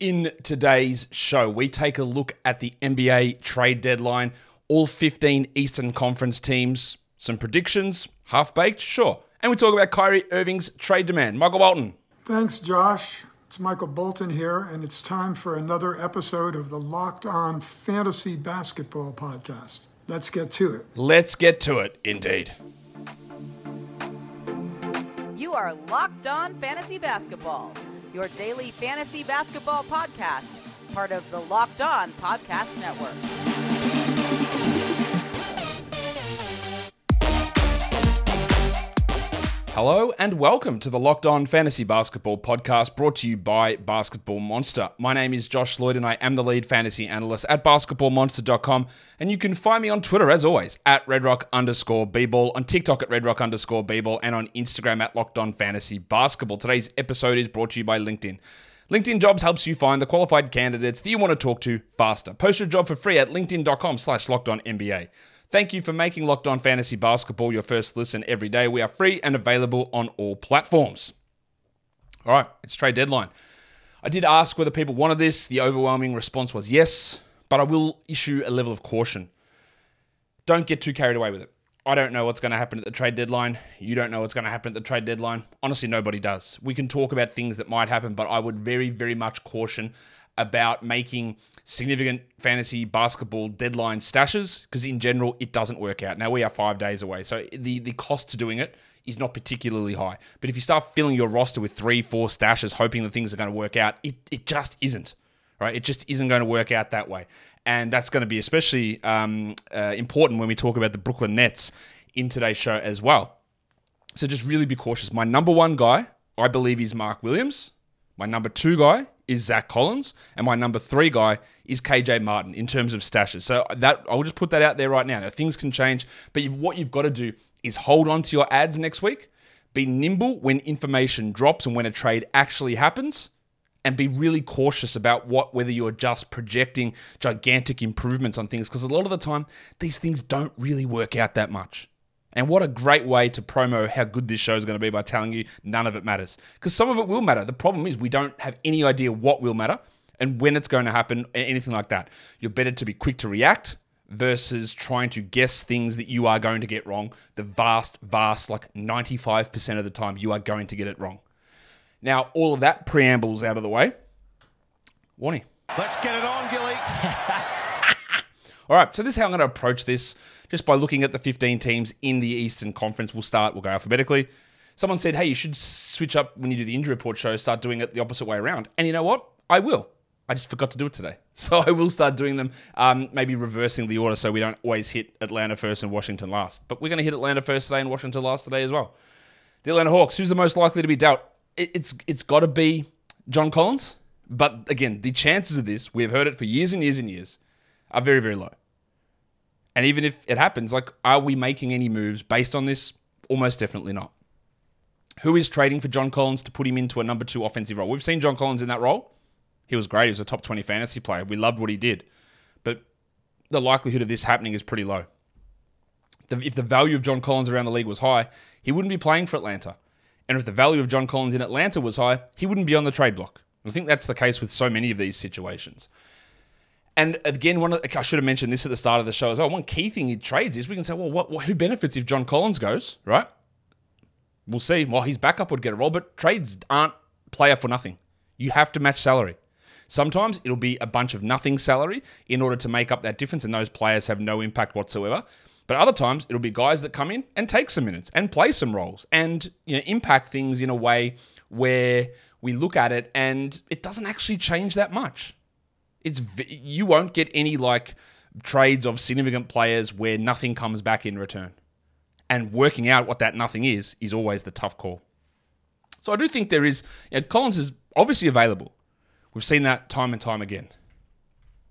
In today's show, we take a look at the NBA trade deadline, all 15 Eastern Conference teams, some predictions, half baked, sure. And we talk about Kyrie Irving's trade demand. Michael Bolton. Thanks, Josh. It's Michael Bolton here, and it's time for another episode of the Locked On Fantasy Basketball Podcast. Let's get to it. Let's get to it, indeed. You are Locked On Fantasy Basketball your daily fantasy basketball podcast, part of the Locked On Podcast Network. Hello and welcome to the Locked On Fantasy Basketball podcast brought to you by Basketball Monster. My name is Josh Lloyd and I am the lead fantasy analyst at basketballmonster.com. And you can find me on Twitter as always at redrock underscore bball, on TikTok at redrock underscore bball, and on Instagram at Locked On Fantasy Basketball. Today's episode is brought to you by LinkedIn. LinkedIn Jobs helps you find the qualified candidates that you want to talk to faster. Post your job for free at linkedin.com slash locked on NBA. Thank you for making Locked On Fantasy Basketball your first listen every day. We are free and available on all platforms. All right, it's trade deadline. I did ask whether people wanted this. The overwhelming response was yes, but I will issue a level of caution. Don't get too carried away with it. I don't know what's going to happen at the trade deadline. You don't know what's going to happen at the trade deadline. Honestly, nobody does. We can talk about things that might happen, but I would very, very much caution about making significant fantasy basketball deadline stashes because in general it doesn't work out. Now we are five days away, so the the cost to doing it is not particularly high. But if you start filling your roster with three, four stashes, hoping that things are going to work out, it it just isn't. Right? It just isn't going to work out that way, and that's going to be especially um, uh, important when we talk about the Brooklyn Nets in today's show as well. So just really be cautious. My number one guy, I believe, is Mark Williams. My number two guy is Zach Collins, and my number three guy is KJ Martin in terms of stashes. So that I'll just put that out there right now. Now things can change, but you've, what you've got to do is hold on to your ads next week. Be nimble when information drops and when a trade actually happens, and be really cautious about what whether you're just projecting gigantic improvements on things because a lot of the time these things don't really work out that much. And what a great way to promo how good this show is going to be by telling you none of it matters. Because some of it will matter. The problem is we don't have any idea what will matter and when it's going to happen, anything like that. You're better to be quick to react versus trying to guess things that you are going to get wrong. The vast, vast, like 95% of the time, you are going to get it wrong. Now, all of that preambles out of the way. Warnie. Let's get it on, Gilly. all right, so this is how I'm going to approach this just by looking at the 15 teams in the Eastern Conference. We'll start, we'll go alphabetically. Someone said, hey, you should switch up when you do the injury report show, start doing it the opposite way around. And you know what? I will. I just forgot to do it today. So I will start doing them, um, maybe reversing the order so we don't always hit Atlanta first and Washington last. But we're going to hit Atlanta first today and Washington last today as well. The Atlanta Hawks, who's the most likely to be dealt? It's It's got to be John Collins. But again, the chances of this, we've heard it for years and years and years, are very, very low. And even if it happens, like, are we making any moves based on this? Almost definitely not. Who is trading for John Collins to put him into a number two offensive role? We've seen John Collins in that role. He was great. He was a top 20 fantasy player. We loved what he did. But the likelihood of this happening is pretty low. If the value of John Collins around the league was high, he wouldn't be playing for Atlanta. And if the value of John Collins in Atlanta was high, he wouldn't be on the trade block. I think that's the case with so many of these situations. And again, one of, I should have mentioned this at the start of the show as well. One key thing in trades is we can say, well, what, who benefits if John Collins goes, right? We'll see. Well, his backup would get a role, but trades aren't player for nothing. You have to match salary. Sometimes it'll be a bunch of nothing salary in order to make up that difference, and those players have no impact whatsoever. But other times it'll be guys that come in and take some minutes and play some roles and you know, impact things in a way where we look at it and it doesn't actually change that much. It's you won't get any like trades of significant players where nothing comes back in return. And working out what that nothing is is always the tough call. So I do think there is you know, Collins is obviously available. We've seen that time and time again.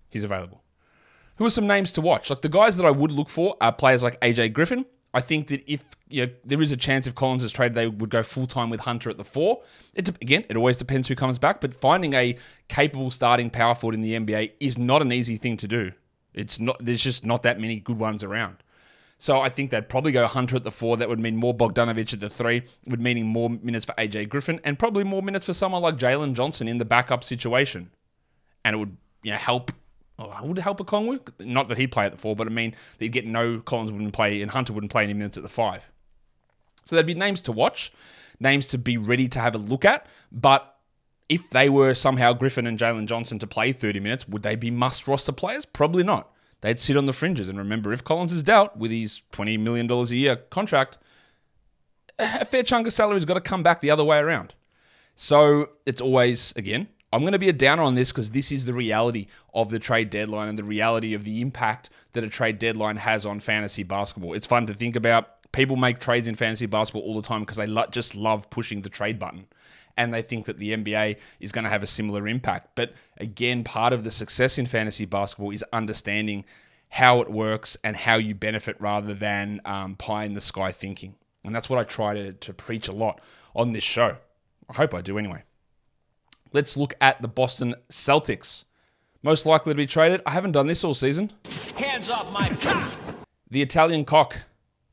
He's available. Who are some names to watch? Like the guys that I would look for are players like AJ Griffin. I think that if you know, there is a chance if Collins is traded, they would go full time with Hunter at the four. It, again, it always depends who comes back, but finding a capable starting power forward in the NBA is not an easy thing to do. It's not. There's just not that many good ones around. So I think they'd probably go Hunter at the four. That would mean more Bogdanovic at the three, would meaning more minutes for AJ Griffin, and probably more minutes for someone like Jalen Johnson in the backup situation. and it would you know help. Oh, would it help a Okongwu? Not that he'd play at the four, but I mean that he'd get no Collins wouldn't play and Hunter wouldn't play any minutes at the five. So there'd be names to watch, names to be ready to have a look at. But if they were somehow Griffin and Jalen Johnson to play 30 minutes, would they be must roster players? Probably not. They'd sit on the fringes. And remember, if Collins is dealt with his $20 million a year contract, a fair chunk of salary's got to come back the other way around. So it's always, again, I'm going to be a downer on this because this is the reality of the trade deadline and the reality of the impact that a trade deadline has on fantasy basketball. It's fun to think about. People make trades in fantasy basketball all the time because they lo- just love pushing the trade button and they think that the NBA is going to have a similar impact. But again, part of the success in fantasy basketball is understanding how it works and how you benefit rather than um, pie in the sky thinking. And that's what I try to, to preach a lot on this show. I hope I do anyway. Let's look at the Boston Celtics. Most likely to be traded. I haven't done this all season. Hands off my cock! The Italian cock,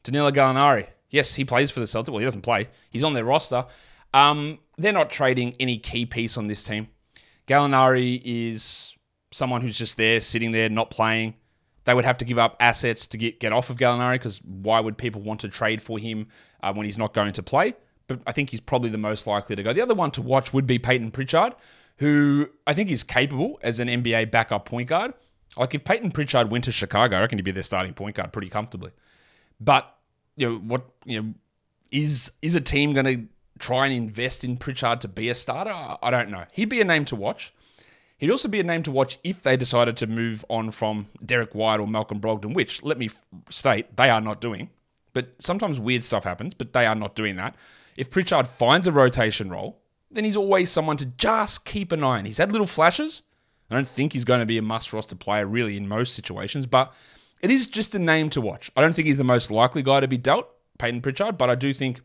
Danilo Gallinari. Yes, he plays for the Celtics. Well, he doesn't play. He's on their roster. Um, they're not trading any key piece on this team. Gallinari is someone who's just there, sitting there, not playing. They would have to give up assets to get, get off of Gallinari because why would people want to trade for him uh, when he's not going to play? But I think he's probably the most likely to go. The other one to watch would be Payton Pritchard, who I think is capable as an NBA backup point guard. Like if Payton Pritchard went to Chicago, I reckon he'd be their starting point guard pretty comfortably. But you know what? You know, is is a team going to try and invest in Pritchard to be a starter? I don't know. He'd be a name to watch. He'd also be a name to watch if they decided to move on from Derrick White or Malcolm Brogdon, which, let me state, they are not doing. But sometimes weird stuff happens, but they are not doing that. If Pritchard finds a rotation role, then he's always someone to just keep an eye on. He's had little flashes. I don't think he's going to be a must roster player really in most situations, but it is just a name to watch. I don't think he's the most likely guy to be dealt, Payton Pritchard, but I do think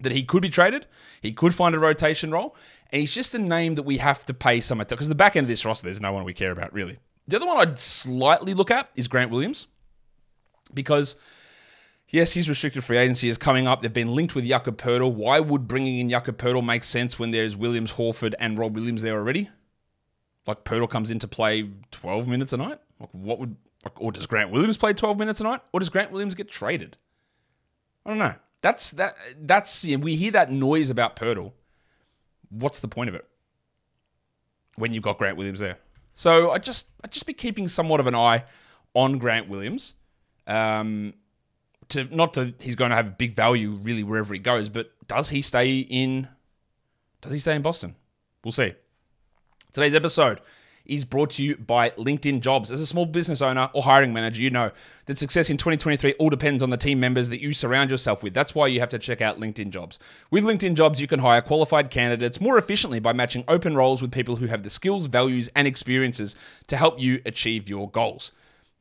that he could be traded. He could find a rotation role. And he's just a name that we have to pay some attention because the back end of this roster, there's no one we care about really. The other one I'd slightly look at is Grant Williams because. Yes, his restricted free agency is coming up. They've been linked with Jakob Poeltl. Why would bringing in Jakob Poeltl make sense when there's Williams, Horford, and Rob Williams there already? Like Poeltl comes in to play 12 minutes a night? Like what would, or does Grant Williams play 12 minutes a night? Or does Grant Williams get traded? I don't know. That's that. That's we hear that noise about Poeltl. What's the point of it when you've got Grant Williams there? So I just I just be keeping somewhat of an eye on Grant Williams. Um, to not to he's going to have big value really wherever he goes, but does he stay in? Does he stay in Boston? We'll see. Today's episode is brought to you by LinkedIn Jobs. As a small business owner or hiring manager, you know that success in 2023 all depends on the team members that you surround yourself with. That's why you have to check out LinkedIn Jobs. With LinkedIn Jobs, you can hire qualified candidates more efficiently by matching open roles with people who have the skills, values, and experiences to help you achieve your goals.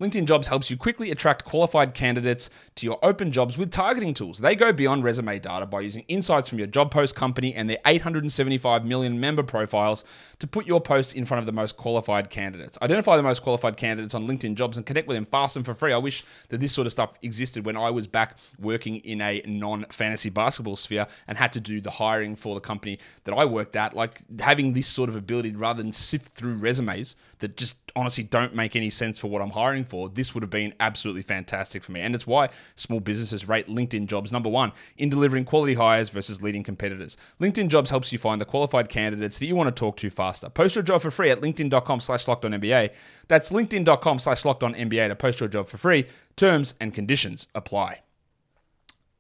LinkedIn Jobs helps you quickly attract qualified candidates to your open jobs with targeting tools. They go beyond resume data by using insights from your job post company and their 875 million member profiles to put your posts in front of the most qualified candidates. Identify the most qualified candidates on LinkedIn Jobs and connect with them fast and for free. I wish that this sort of stuff existed when I was back working in a non fantasy basketball sphere and had to do the hiring for the company that I worked at. Like having this sort of ability rather than sift through resumes that just honestly don't make any sense for what I'm hiring for, this would have been absolutely fantastic for me. And it's why small businesses rate LinkedIn jobs number one in delivering quality hires versus leading competitors. LinkedIn jobs helps you find the qualified candidates that you want to talk to faster. Post your job for free at LinkedIn.com slash locked on NBA. That's LinkedIn.com slash locked on NBA to post your job for free. Terms and conditions apply.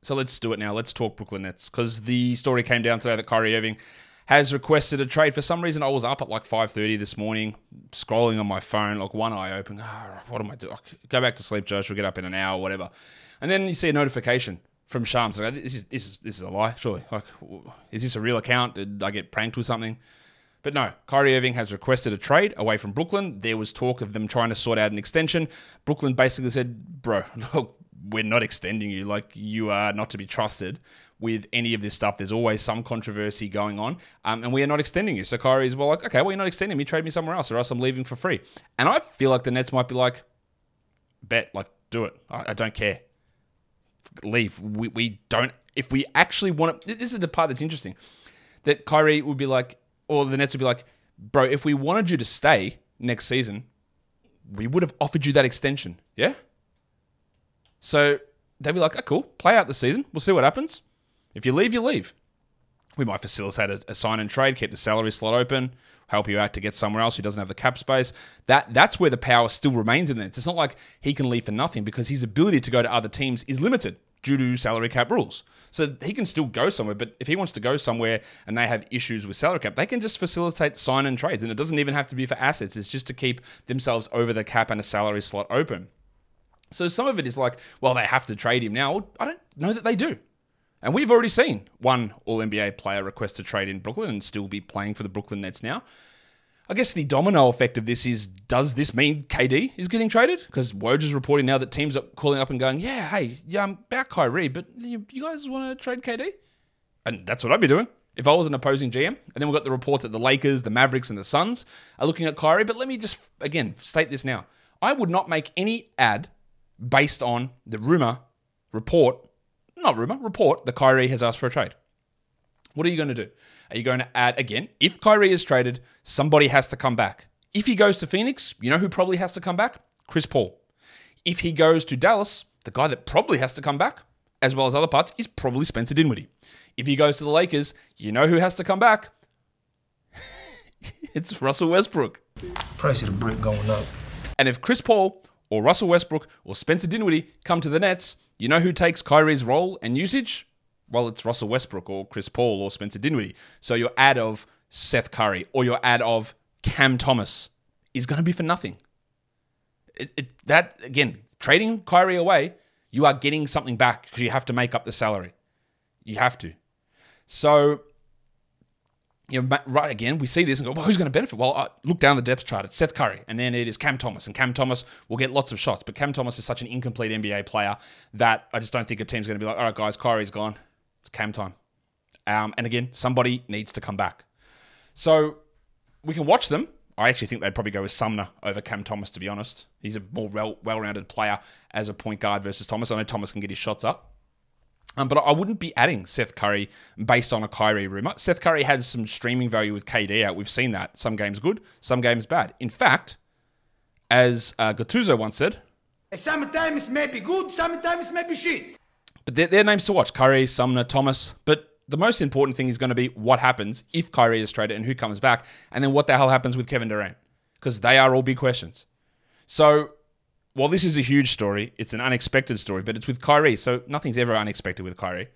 So let's do it now. Let's talk Brooklyn Nets because the story came down today that Kyrie Irving has requested a trade. For some reason, I was up at like 5.30 this morning, scrolling on my phone, like one eye open. Oh, what am I doing? Go back to sleep, Josh. We'll get up in an hour, whatever. And then you see a notification from Shams. Like, this is this is this is a lie, surely. Like, is this a real account? Did I get pranked with something? But no, Kyrie Irving has requested a trade away from Brooklyn. There was talk of them trying to sort out an extension. Brooklyn basically said, "Bro, look, we're not extending you. Like you are not to be trusted with any of this stuff. There's always some controversy going on, um, and we are not extending you. So Kyrie is well, like, okay, well, you're not extending me. Trade me somewhere else, or else I'm leaving for free. And I feel like the Nets might be like, bet, like, do it. I, I don't care. Leave. We, we don't. If we actually want to, this is the part that's interesting. That Kyrie would be like, or the Nets would be like, bro, if we wanted you to stay next season, we would have offered you that extension. Yeah? So they'd be like, oh, cool, play out the season. We'll see what happens. If you leave, you leave. We might facilitate a, a sign and trade, keep the salary slot open, help you out to get somewhere else who doesn't have the cap space. That that's where the power still remains in there. It's not like he can leave for nothing because his ability to go to other teams is limited due to salary cap rules. So he can still go somewhere, but if he wants to go somewhere and they have issues with salary cap, they can just facilitate sign and trades. And it doesn't even have to be for assets, it's just to keep themselves over the cap and a salary slot open. So some of it is like, well, they have to trade him now. I don't know that they do. And we've already seen one All NBA player request to trade in Brooklyn and still be playing for the Brooklyn Nets now. I guess the domino effect of this is does this mean KD is getting traded? Because Woj is reporting now that teams are calling up and going, yeah, hey, yeah, I'm about Kyrie, but you, you guys want to trade KD? And that's what I'd be doing if I was an opposing GM. And then we've got the report that the Lakers, the Mavericks, and the Suns are looking at Kyrie. But let me just, again, state this now. I would not make any ad based on the rumor, report, not rumor, report that Kyrie has asked for a trade. What are you going to do? Are you going to add again? If Kyrie is traded, somebody has to come back. If he goes to Phoenix, you know who probably has to come back? Chris Paul. If he goes to Dallas, the guy that probably has to come back, as well as other parts, is probably Spencer Dinwiddie. If he goes to the Lakers, you know who has to come back? it's Russell Westbrook. Price of the brick going up. And if Chris Paul or Russell Westbrook or Spencer Dinwiddie come to the Nets, you know who takes Kyrie's role and usage? Well, it's Russell Westbrook or Chris Paul or Spencer Dinwiddie. So your ad of Seth Curry or your ad of Cam Thomas is going to be for nothing. It, it, that again, trading Kyrie away, you are getting something back because you have to make up the salary. You have to. So you know, right again, we see this and go, well, who's going to benefit? Well, uh, look down the depth chart. It's Seth Curry, and then it is Cam Thomas, and Cam Thomas will get lots of shots. But Cam Thomas is such an incomplete NBA player that I just don't think a team's going to be like, all right, guys, Kyrie's gone. It's Cam time. Um, and again, somebody needs to come back. So we can watch them. I actually think they'd probably go with Sumner over Cam Thomas, to be honest. He's a more well rounded player as a point guard versus Thomas. I know Thomas can get his shots up. Um, but I wouldn't be adding Seth Curry based on a Kyrie rumor. Seth Curry has some streaming value with KD out. We've seen that. Some games good, some games bad. In fact, as uh, Gattuso once said, sometimes maybe good, sometimes maybe shit. But they're, they're names to watch Curry, Sumner, Thomas. But the most important thing is going to be what happens if Kyrie is traded and who comes back, and then what the hell happens with Kevin Durant. Because they are all big questions. So while this is a huge story, it's an unexpected story, but it's with Kyrie, so nothing's ever unexpected with Kyrie.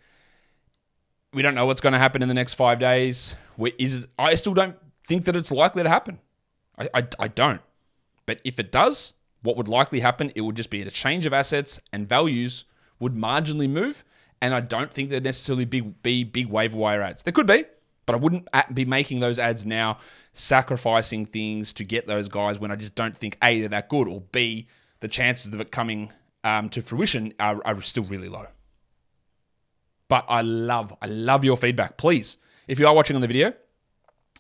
We don't know what's going to happen in the next five days. Is I still don't think that it's likely to happen. I, I, I don't. But if it does, what would likely happen? It would just be a change of assets and values would marginally move, and I don't think there'd necessarily be, be big waiver wire ads. There could be, but I wouldn't be making those ads now, sacrificing things to get those guys when I just don't think A, they're that good, or B, the chances of it coming um, to fruition are, are still really low. But I love, I love your feedback. Please, if you are watching on the video,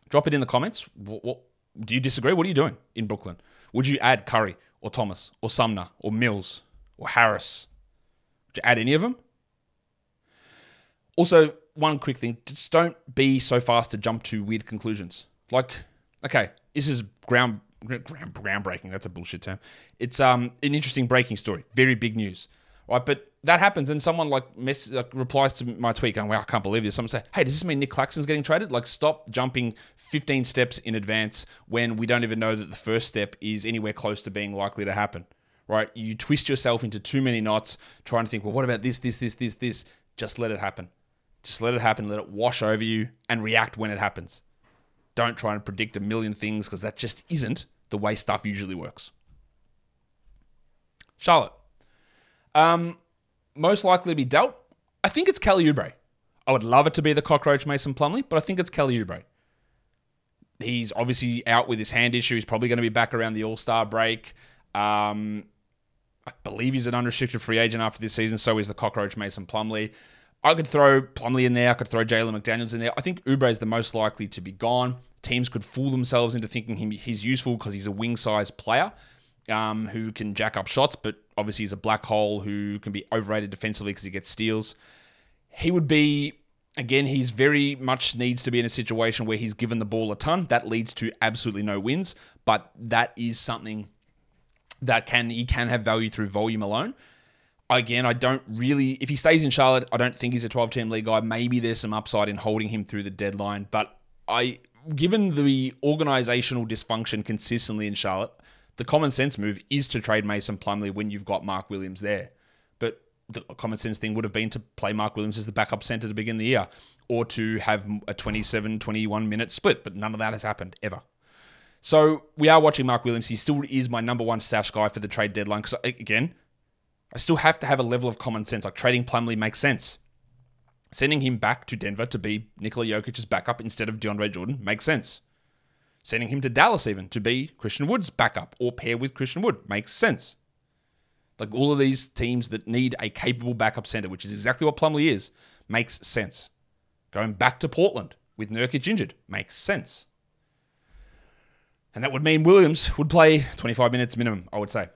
drop it in the comments. What, what, do you disagree? What are you doing in Brooklyn? Would you add Curry or Thomas or Sumner or Mills or Harris? Would you add any of them? Also, one quick thing: just don't be so fast to jump to weird conclusions. Like, okay, this is ground groundbreaking. That's a bullshit term. It's um an interesting breaking story. Very big news, right? But that happens, and someone like, mess, like replies to my tweet going, "Wow, I can't believe this." Someone say, "Hey, does this mean Nick Claxton's getting traded?" Like, stop jumping 15 steps in advance when we don't even know that the first step is anywhere close to being likely to happen. Right? You twist yourself into too many knots trying to think, "Well, what about this, this, this, this, this?" Just let it happen. Just let it happen. Let it wash over you and react when it happens. Don't try and predict a million things because that just isn't the way stuff usually works. Charlotte. Um, most likely to be dealt. I think it's Kelly Oubre. I would love it to be the cockroach Mason Plumlee, but I think it's Kelly Oubre. He's obviously out with his hand issue. He's probably going to be back around the All Star break. Um, I believe he's an unrestricted free agent after this season. So is the cockroach Mason Plumlee. I could throw Plumlee in there. I could throw Jalen McDaniels in there. I think Oubre is the most likely to be gone. Teams could fool themselves into thinking him, he's useful because he's a wing size player um, who can jack up shots, but obviously he's a black hole who can be overrated defensively because he gets steals. He would be again, he's very much needs to be in a situation where he's given the ball a ton. That leads to absolutely no wins, but that is something that can he can have value through volume alone. Again, I don't really. If he stays in Charlotte, I don't think he's a 12 team league guy. Maybe there's some upside in holding him through the deadline, but I, given the organizational dysfunction consistently in Charlotte, the common sense move is to trade Mason Plumlee when you've got Mark Williams there. But the common sense thing would have been to play Mark Williams as the backup center to begin the year or to have a 27 21 minute split, but none of that has happened ever. So we are watching Mark Williams. He still is my number one stash guy for the trade deadline because, again, I still have to have a level of common sense. Like trading Plumlee makes sense. Sending him back to Denver to be Nikola Jokic's backup instead of DeAndre Jordan makes sense. Sending him to Dallas even to be Christian Wood's backup or pair with Christian Wood makes sense. Like all of these teams that need a capable backup center, which is exactly what Plumlee is, makes sense. Going back to Portland with Nurkic injured makes sense. And that would mean Williams would play 25 minutes minimum, I would say.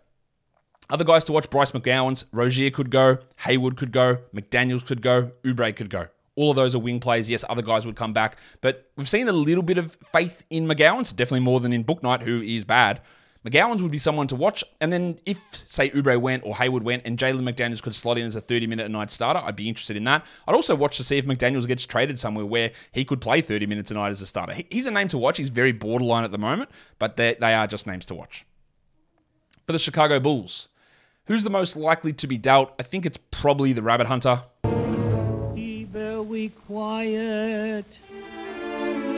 Other guys to watch Bryce McGowens, Rozier could go, Hayward could go, McDaniels could go, Oubre could go. All of those are wing plays. Yes, other guys would come back, but we've seen a little bit of faith in McGowens, definitely more than in Bouknight, who is bad. McGowens would be someone to watch. And then if, say, Oubre went or Hayward went and Jalen McDaniels could slot in as a 30 minute a night starter, I'd be interested in that. I'd also watch to see if McDaniels gets traded somewhere where he could play 30 minutes a night as a starter. He's a name to watch. He's very borderline at the moment, but they are just names to watch. For the Chicago Bulls, who's the most likely to be dealt? I think it's probably the Rabbit Hunter. Be very quiet.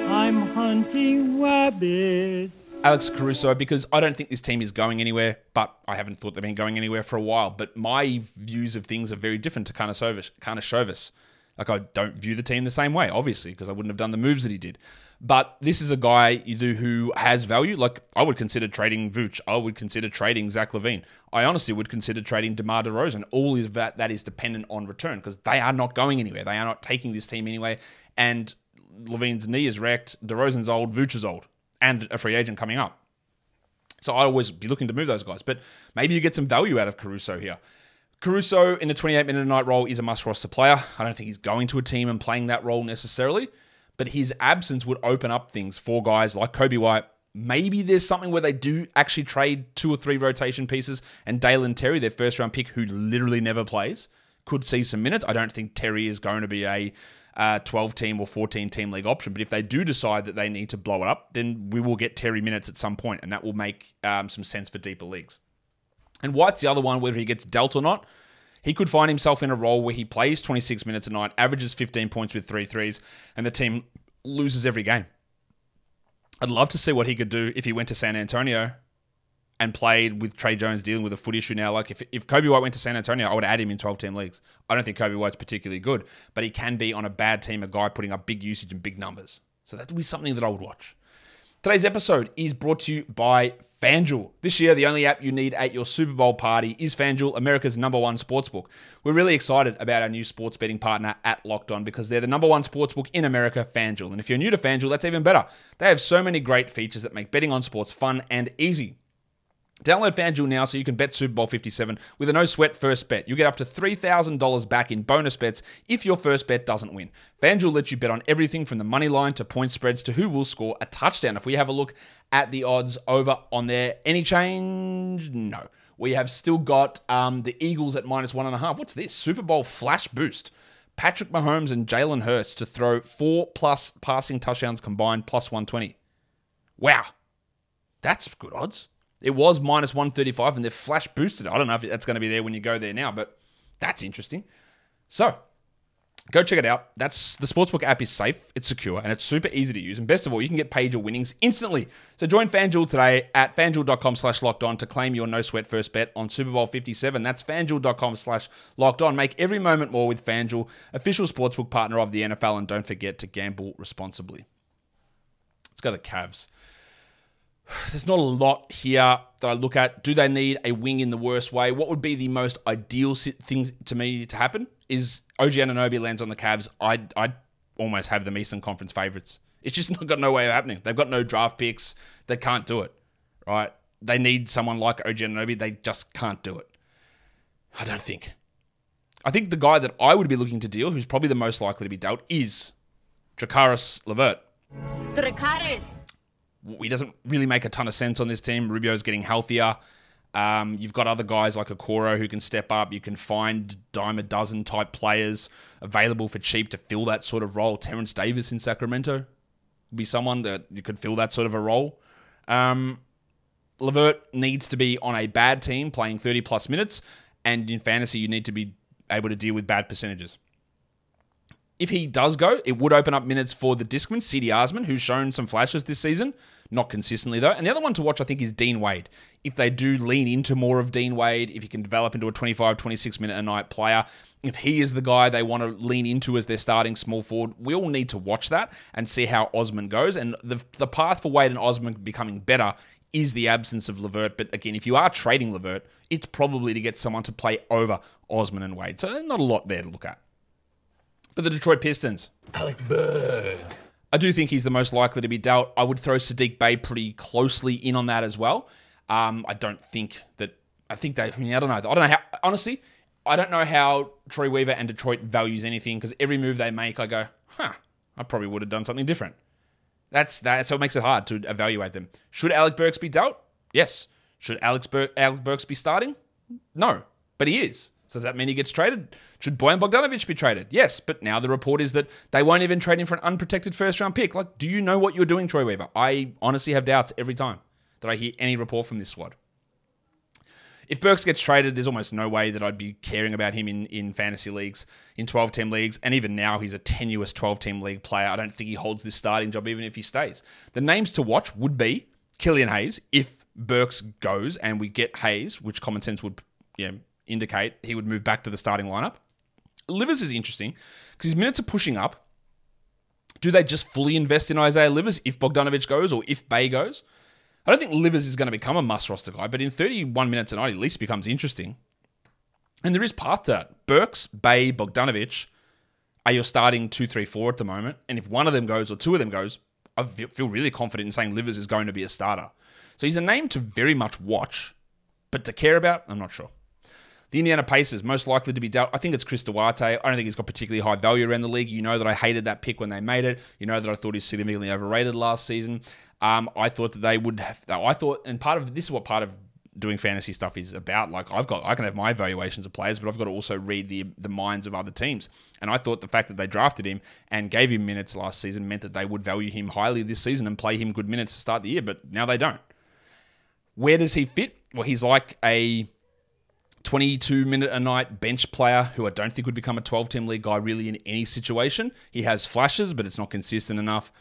I'm hunting rabbits. Alex Caruso because I don't think this team is going anywhere, but I haven't thought they've been going anywhere for a while. But my views of things are very different to Karnisovas. Like I don't view the team the same way, obviously, because I wouldn't have done the moves that he did. But this is a guy who has value. Like I would consider trading Vooch. I would consider trading Zach LaVine. I honestly would consider trading DeMar DeRozan. All of that that is dependent on return because they are not going anywhere. They are not taking this team anywhere. And LaVine's knee is wrecked. DeRozan's old. Vooch is old and a free agent coming up. So I always be looking to move those guys. But maybe you get some value out of Caruso here. Caruso in a 28 minute a night role is a must roster player. I don't think he's going to a team and playing that role necessarily, but his absence would open up things for guys like Coby White. Maybe there's something where they do actually trade two or three rotation pieces and Dalen Terry, their first round pick, who literally never plays, could see some minutes. I don't think Terry is going to be a uh, 12 team or 14 team league option. But if they do decide that they need to blow it up, then we will get Terry minutes at some point, and that will make um, some sense for deeper leagues. And White's the other one, whether he gets dealt or not. He could find himself in a role where he plays 26 minutes a night, averages 15 points with three threes, and the team loses every game. I'd love to see what he could do if he went to San Antonio and played with Tre Jones dealing with a foot issue now. Like if, if Coby White went to San Antonio, I would add him in 12 team leagues. I don't think Coby White's particularly good, but he can be on a bad team, a guy putting up big usage and big numbers. So that would be something that I would watch. Today's episode is brought to you by FanDuel. This year, the only app you need at your Super Bowl party is FanDuel, America's number one sportsbook. We're really excited about our new sports betting partner at Locked On because they're the number one sportsbook in America, FanDuel. And if you're new to FanDuel, that's even better. They have so many great features that make betting on sports fun and easy. Download FanDuel now so you can bet Super Bowl 57 with a no sweat first bet. You'll get up to $3,000 back in bonus bets if your first bet doesn't win. FanDuel lets you bet on everything from the money line to point spreads to who will score a touchdown. If we have a look at the odds over on there, any change? No. We have still got um, the Eagles at minus one and a half. What's this? Super Bowl flash boost. Patrick Mahomes and Jalen Hurts to throw four plus passing touchdowns combined plus 120. Wow. That's good odds. It was minus 135 and they've flash boosted. I don't know if that's going to be there when you go there now, but that's interesting. So go check it out. That's the Sportsbook app is safe, it's secure, and it's super easy to use. And best of all, you can get paid your winnings instantly. So join FanDuel today at fanduel.com slash locked on to claim your no sweat first bet on Super Bowl 57. That's fanduel.com slash locked on. Make every moment more with FanDuel, official sportsbook partner of the NFL, and don't forget to gamble responsibly. Let's go to the Cavs there's not a lot here that I look at. Do they need a wing in the worst way? What would be the most ideal thing to me to happen? Is OG Anunoby lands on the Cavs? I'd, I'd almost have them Eastern Conference favorites. It's just not got no way of happening. They've got no draft picks. They can't do it, right? They need someone like OG Anunoby. They just can't do it. I don't think. I think the guy that I would be looking to deal, who's probably the most likely to be dealt, is Dracaris Levert. Dracaris. He doesn't really make a ton of sense on this team. Rubio's getting healthier. Um, you've got other guys like Okoro who can step up. You can find dime a dozen type players available for cheap to fill that sort of role. Terrence Davis in Sacramento would be someone that you could fill that sort of a role. Um, Levert needs to be on a bad team playing 30 plus minutes, and in fantasy, you need to be able to deal with bad percentages. If he does go, it would open up minutes for the Discman, Cedi Osman, who's shown some flashes this season, not consistently though. And the other one to watch, I think, is Dean Wade. If they do lean into more of Dean Wade, if he can develop into a 25, 26 minute a night player, if he is the guy they want to lean into as their starting small forward, we all need to watch that and see how Osman goes. And the, the path for Wade and Osman becoming better is the absence of Levert. But again, if you are trading Levert, it's probably to get someone to play over Osman and Wade. So not a lot there to look at. For the Detroit Pistons, Alec Burks. I do think he's the most likely to be dealt. I would throw Saddiq Bey pretty closely in on that as well. Um, I don't think that. I think they. I, mean, I don't know. I don't know how. Honestly, I don't know how Troy Weaver and Detroit values anything because every move they make, I go, huh, I probably would have done something different. That's that. So it makes it hard to evaluate them. Should Alec Burks be dealt? Yes. Should Alex Bur- Alec Burks be starting? No, but he is. So does that mean he gets traded? Should Boyan Bogdanovic be traded? Yes, but now the report is that they won't even trade him for an unprotected first round pick. Like, do you know what you're doing, Troy Weaver? I honestly have doubts every time that I hear any report from this squad. If Burks gets traded, there's almost no way that I'd be caring about him in, in fantasy leagues, in 12 team leagues, and even now he's a tenuous 12 team league player. I don't think he holds this starting job even if he stays. The names to watch would be Killian Hayes if Burks goes and we get Hayes, which common sense would you know, indicate he would move back to the starting lineup. Livers is interesting because his minutes are pushing up. Do they just fully invest in Isaiah Livers if Bogdanovic goes or if Bey goes? I don't think Livers is going to become a must roster guy, but in 31 minutes a night, at least becomes interesting. And there is path to that. Burks, Bey, Bogdanovic are your starting two, three, four at the moment. And if one of them goes or two of them goes, I feel really confident in saying Livers is going to be a starter. So he's a name to very much watch, but to care about, I'm not sure. The Indiana Pacers, most likely to be dealt. I think it's Chris Duarte. I don't think he's got particularly high value around the league. You know that I hated that pick when they made it. You know that I thought he's significantly overrated last season. Um, I thought that they would have. I thought, and part of this is what part of doing fantasy stuff is about. Like I've got, I can have my evaluations of players, but I've got to also read the the minds of other teams. And I thought the fact that they drafted him and gave him minutes last season meant that they would value him highly this season and play him good minutes to start the year. But now they don't. Where does he fit? Well, he's like a 22 minute a night bench player who I don't think would become a 12 team league guy really in any situation. He has flashes, but it's not consistent enough.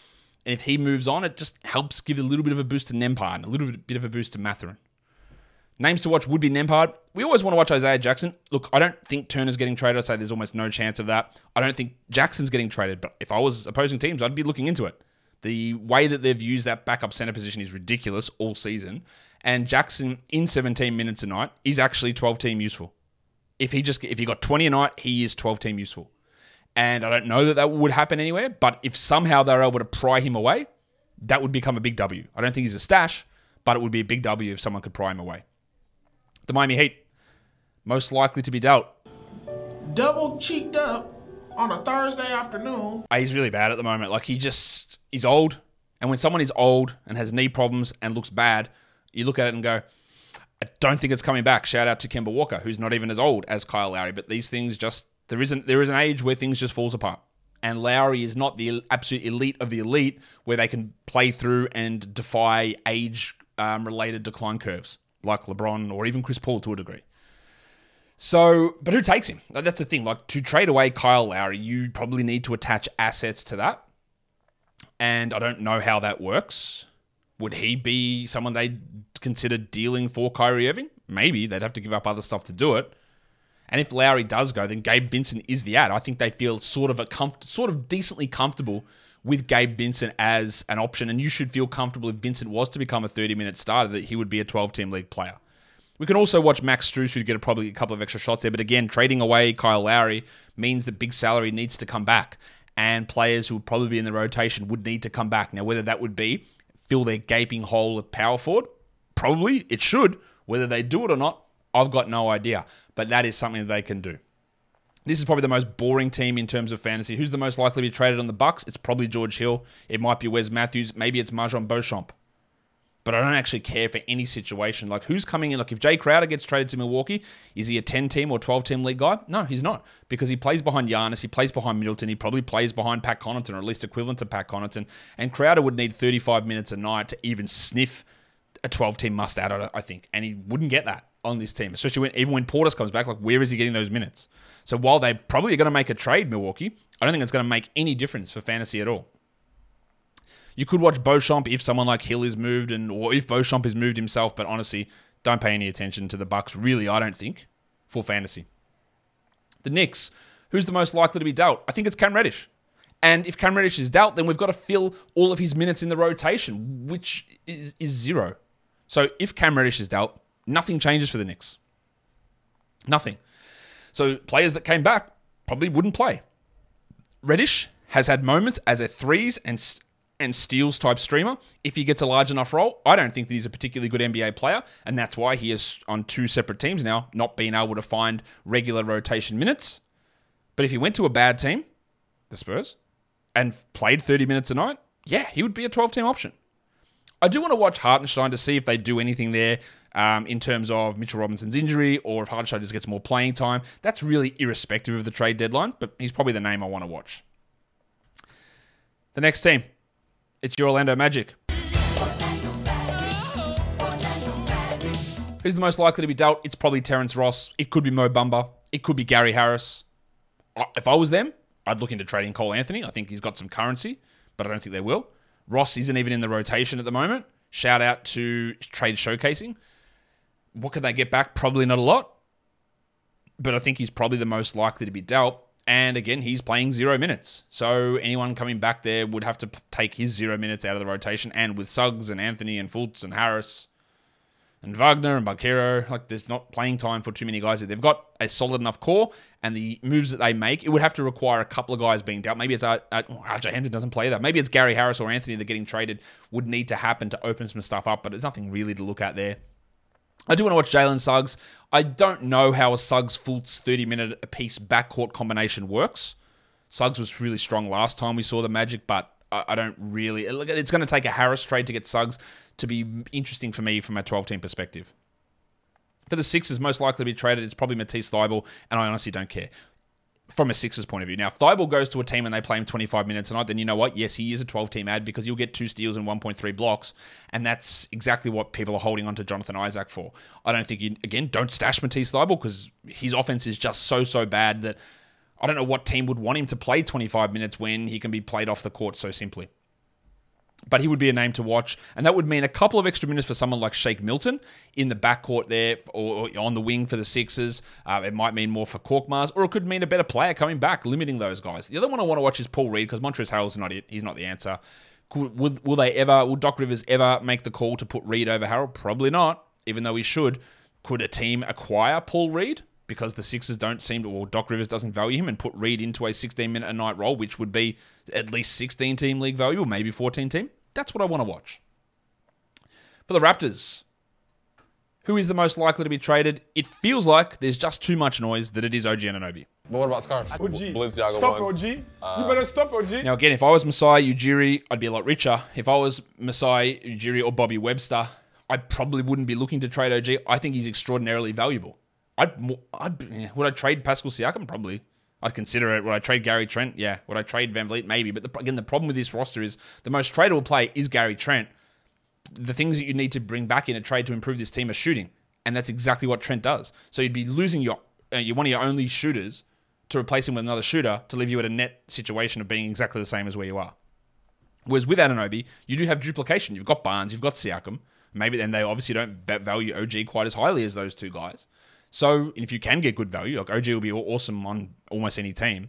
And if he moves on, it just helps give a little bit of a boost to Nembhard and a little bit of a boost to Mathurin. Names to watch would be Nembhard. We always want to watch Isaiah Jackson. Look, I don't think Turner's getting traded. I'd say there's almost no chance of that. I don't think Jackson's getting traded, but if I was opposing teams, I'd be looking into it. The way that they've used that backup center position is ridiculous all season. And Jackson in 17 minutes a night is actually 12 team useful. If he just if he got 20 a night, he is 12 team useful. And I don't know that that would happen anywhere, but if somehow they're able to pry him away, that would become a big W. I don't think he's a stash, but it would be a big W if someone could pry him away. The Miami Heat, most likely to be dealt. Double cheeked up on a Thursday afternoon. Uh, He's really bad at the moment. Like he just he's old, and when someone is old and has knee problems and looks bad, you look at it and go, I don't think it's coming back. Shout out to Kemba Walker, who's not even as old as Kyle Lowry. But these things just there isn't there is an age where things just falls apart. And Lowry is not the absolute elite of the elite where they can play through and defy age um, related decline curves like LeBron or even Chris Paul to a degree. So, but who takes him? That's the thing. Like to trade away Kyle Lowry, you probably need to attach assets to that. And I don't know how that works. Would he be someone they'd consider dealing for Kyrie Irving? Maybe they'd have to give up other stuff to do it. And if Lowry does go, then Gabe Vincent is the ad. I think they feel sort of a comf- sort of decently comfortable with Gabe Vincent as an option. And you should feel comfortable if Vincent was to become a 30 minute starter that he would be a 12 team league player. We can also watch Max Strus, who'd get probably a couple of extra shots there. But again, trading away Kyle Lowry means that big salary needs to come back. And players who would probably be in the rotation would need to come back. Now, whether that would be fill their gaping hole at power forward, probably it should. Whether they do it or not, I've got no idea. But that is something that they can do. This is probably the most boring team in terms of fantasy. Who's the most likely to be traded on the Bucks? It's probably George Hill. It might be Wes Matthews. Maybe it's Marjon Beauchamp. But I don't actually care for any situation. Like who's coming in? Like if Jay Crowder gets traded to Milwaukee, is he a 10 team or 12 team league guy? No, he's not. Because he plays behind Giannis, he plays behind Middleton, he probably plays behind Pat Connaughton, or at least equivalent to Pat Connaughton. And Crowder would need 35 minutes a night to even sniff a 12 team must out, I think. And he wouldn't get that on this team, especially when even when Portis comes back. Like, where is he getting those minutes? So while they probably are going to make a trade, Milwaukee, I don't think it's going to make any difference for fantasy at all. You could watch Beauchamp if someone like Hill is moved, and or if Beauchamp is moved himself. But honestly, don't pay any attention to the Bucks. Really, I don't think for fantasy. The Knicks, who's the most likely to be dealt? I think it's Cam Reddish. And if Cam Reddish is dealt, then we've got to fill all of his minutes in the rotation, which is, is zero. So if Cam Reddish is dealt, nothing changes for the Knicks. Nothing. So players that came back probably wouldn't play. Reddish has had moments as a threes and and steals type streamer. If he gets a large enough role, I don't think that he's a particularly good NBA player, and that's why he is on two separate teams now, not being able to find regular rotation minutes. But if he went to a bad team, the Spurs, and played 30 minutes a night, yeah, he would be a 12 team option. I do want to watch Hartenstein to see if they do anything there um, in terms of Mitchell Robinson's injury or if Hartenstein just gets more playing time. That's really irrespective of the trade deadline, but he's probably the name I want to watch. The next team, it's your Orlando Magic. Who's the most likely to be dealt? It's probably Terrence Ross. It could be Mo Bamba. It could be Gary Harris. If I was them, I'd look into trading Cole Anthony. I think he's got some currency, but I don't think they will. Ross isn't even in the rotation at the moment. Shout out to Trade Showcasing. What could they get back? Probably not a lot. But I think he's probably the most likely to be dealt. And again, he's playing zero minutes. So anyone coming back there would have to take his zero minutes out of the rotation. And with Suggs and Anthony and Fultz and Harris and Wagner and Banchero, like there's not playing time for too many guys. They've got a solid enough core, and the moves that they make, it would have to require a couple of guys being dealt. Maybe it's uh, uh, RJ Hampton doesn't play that. Maybe it's Gary Harris or Anthony that getting traded would need to happen to open some stuff up, but there's nothing really to look at there. I do want to watch Jalen Suggs. I don't know how a Suggs Fultz 30 minute a piece backcourt combination works. Suggs was really strong last time we saw the Magic, but I don't really. It's going to take a Harris trade to get Suggs to be interesting for me from a 12 team perspective. For the Sixers, most likely to be traded, it's probably Matisse Thybulle, and I honestly don't care from a Sixers point of view. Now, if Thybulle goes to a team and they play him 25 minutes a night, then you know what? Yes, he is a 12 team ad because you'll get two steals and 1.3 blocks. And that's exactly what people are holding on to Jonathan Isaac for. I don't think, you, again, don't stash Matisse Thybulle because his offense is just so, so bad that I don't know what team would want him to play 25 minutes when he can be played off the court so simply but he would be a name to watch. And that would mean a couple of extra minutes for someone like Shake Milton in the backcourt there or, on the wing for the Sixers. Uh, it might mean more for Korkmaz, or it could mean a better player coming back, limiting those guys. The other one I want to watch is Paul Reed because Montrezl Harrell's not it. He's not the answer. Could, would, will they ever, will Doc Rivers ever make the call to put Reed over Harrell? Probably not, even though he should. Could a team acquire Paul Reed? Because the Sixers don't seem to, or Doc Rivers doesn't value him and put Reed into a 16 minute a night role, which would be at least 16 team league value or maybe 14 team. That's what I want to watch. For the Raptors, who is the most likely to be traded? It feels like there's just too much noise that it is OG Anunoby. But what about scarves? OG. Balenciaga stop ones. OG. Uh, you better stop OG. Now again, if I was Masai Ujiri, I'd be a lot richer. If I was Masai Ujiri or Bobby Webster, I probably wouldn't be looking to trade OG. I think he's extraordinarily valuable. I'd, I'd would I trade Pascal Siakam? Probably. I'd consider it. Would I trade Gary Trent? Yeah. Would I trade VanVleet? Maybe. But the, again, the problem with this roster is the most tradable play is Gary Trent. The things that you need to bring back in a trade to improve this team are shooting, and that's exactly what Trent does. So you'd be losing your uh, one of your only shooters to replace him with another shooter to leave you at a net situation of being exactly the same as where you are. Whereas with Anunoby, you do have duplication. You've got Barnes, you've got Siakam. Maybe then they obviously don't value OG quite as highly as those two guys. So if you can get good value, like OG will be awesome on almost any team.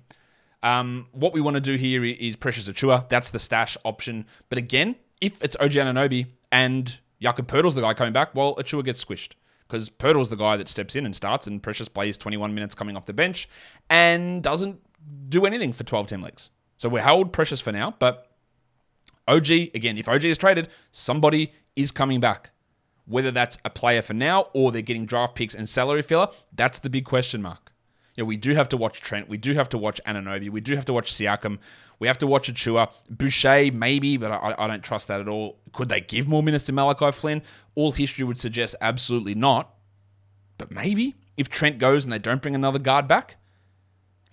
Um, what we want to do here is Precious Achiuwa. That's the stash option. But again, if it's OG Anunoby and Jakob Poeltl's the guy coming back, well, Achiuwa gets squished because Poeltl's the guy that steps in and starts, and Precious plays 21 minutes coming off the bench and doesn't do anything for 12 team leagues. So we hold Precious for now, but OG, again, if OG is traded, somebody is coming back. Whether that's a player for now or they're getting draft picks and salary filler, that's the big question mark. Yeah, we do have to watch Trent. We do have to watch Anunoby. We do have to watch Siakam. We have to watch Achiuwa. Boucher, maybe, but I, I don't trust that at all. Could they give more minutes to Malachi Flynn? All history would suggest absolutely not. But maybe if Trent goes and they don't bring another guard back.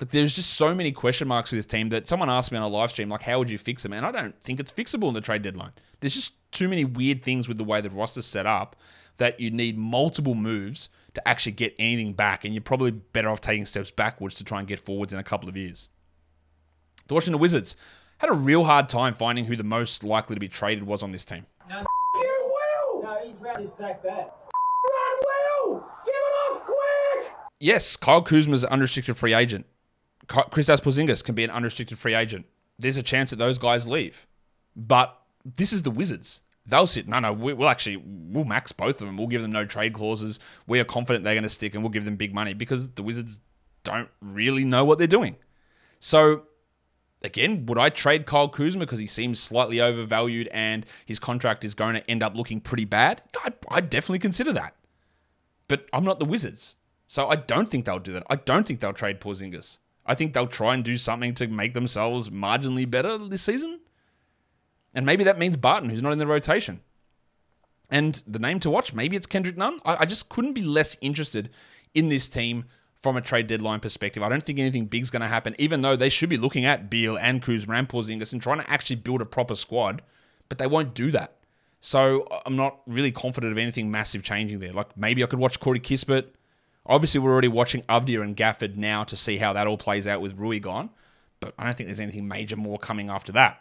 Like there's just so many question marks with this team that someone asked me on a live stream, like, how would you fix them? And I don't think it's fixable in the trade deadline. There's just too many weird things with the way the roster's set up that you need multiple moves to actually get anything back, and you're probably better off taking steps backwards to try and get forwards in a couple of years. The Washington Wizards had a real hard time finding who the most likely to be traded was on this team. No, You will! No, he's ready to sack that. Run, Will! Give it off quick! Yes, Kyle Kuzma is an unrestricted free agent. Kristaps Porzingis can be an unrestricted free agent. There's a chance that those guys leave, but this is the Wizards. They'll sit. No, no, we, will actually we'll max both of them. We'll give them no trade clauses. We are confident they're going to stick, and we'll give them big money because the Wizards don't really know what they're doing. So again, would I trade Kyle Kuzma because he seems slightly overvalued and his contract is going to end up looking pretty bad? I'd, I'd definitely consider that. But I'm not the Wizards. So I don't think they'll do that. I don't think they'll trade Porzingis. I think they'll try and do something to make themselves marginally better this season. And maybe that means Barton, who's not in the rotation. And the name to watch, maybe it's Kendrick Nunn. I, I just couldn't be less interested in this team from a trade deadline perspective. I don't think anything big's going to happen, even though they should be looking at Beal and Kuzma and Porzingis and trying to actually build a proper squad, but they won't do that. So I'm not really confident of anything massive changing there. Like maybe I could watch Corey Kispert. Obviously, we're already watching Avdija and Gafford now to see how that all plays out with Rui gone, but I don't think there's anything major more coming after that.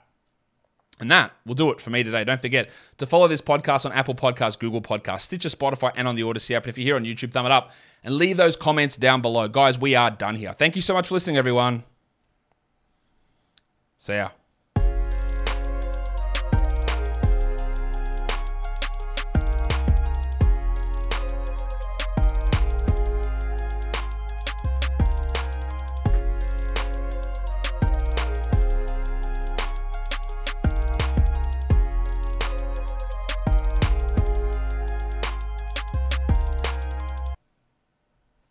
And that will do it for me today. Don't forget to follow this podcast on Apple Podcasts, Google Podcasts, Stitcher, Spotify, and on the Odyssey app. And if you're here on YouTube, thumb it up and leave those comments down below. Guys, we are done here. Thank you so much for listening, everyone. See ya.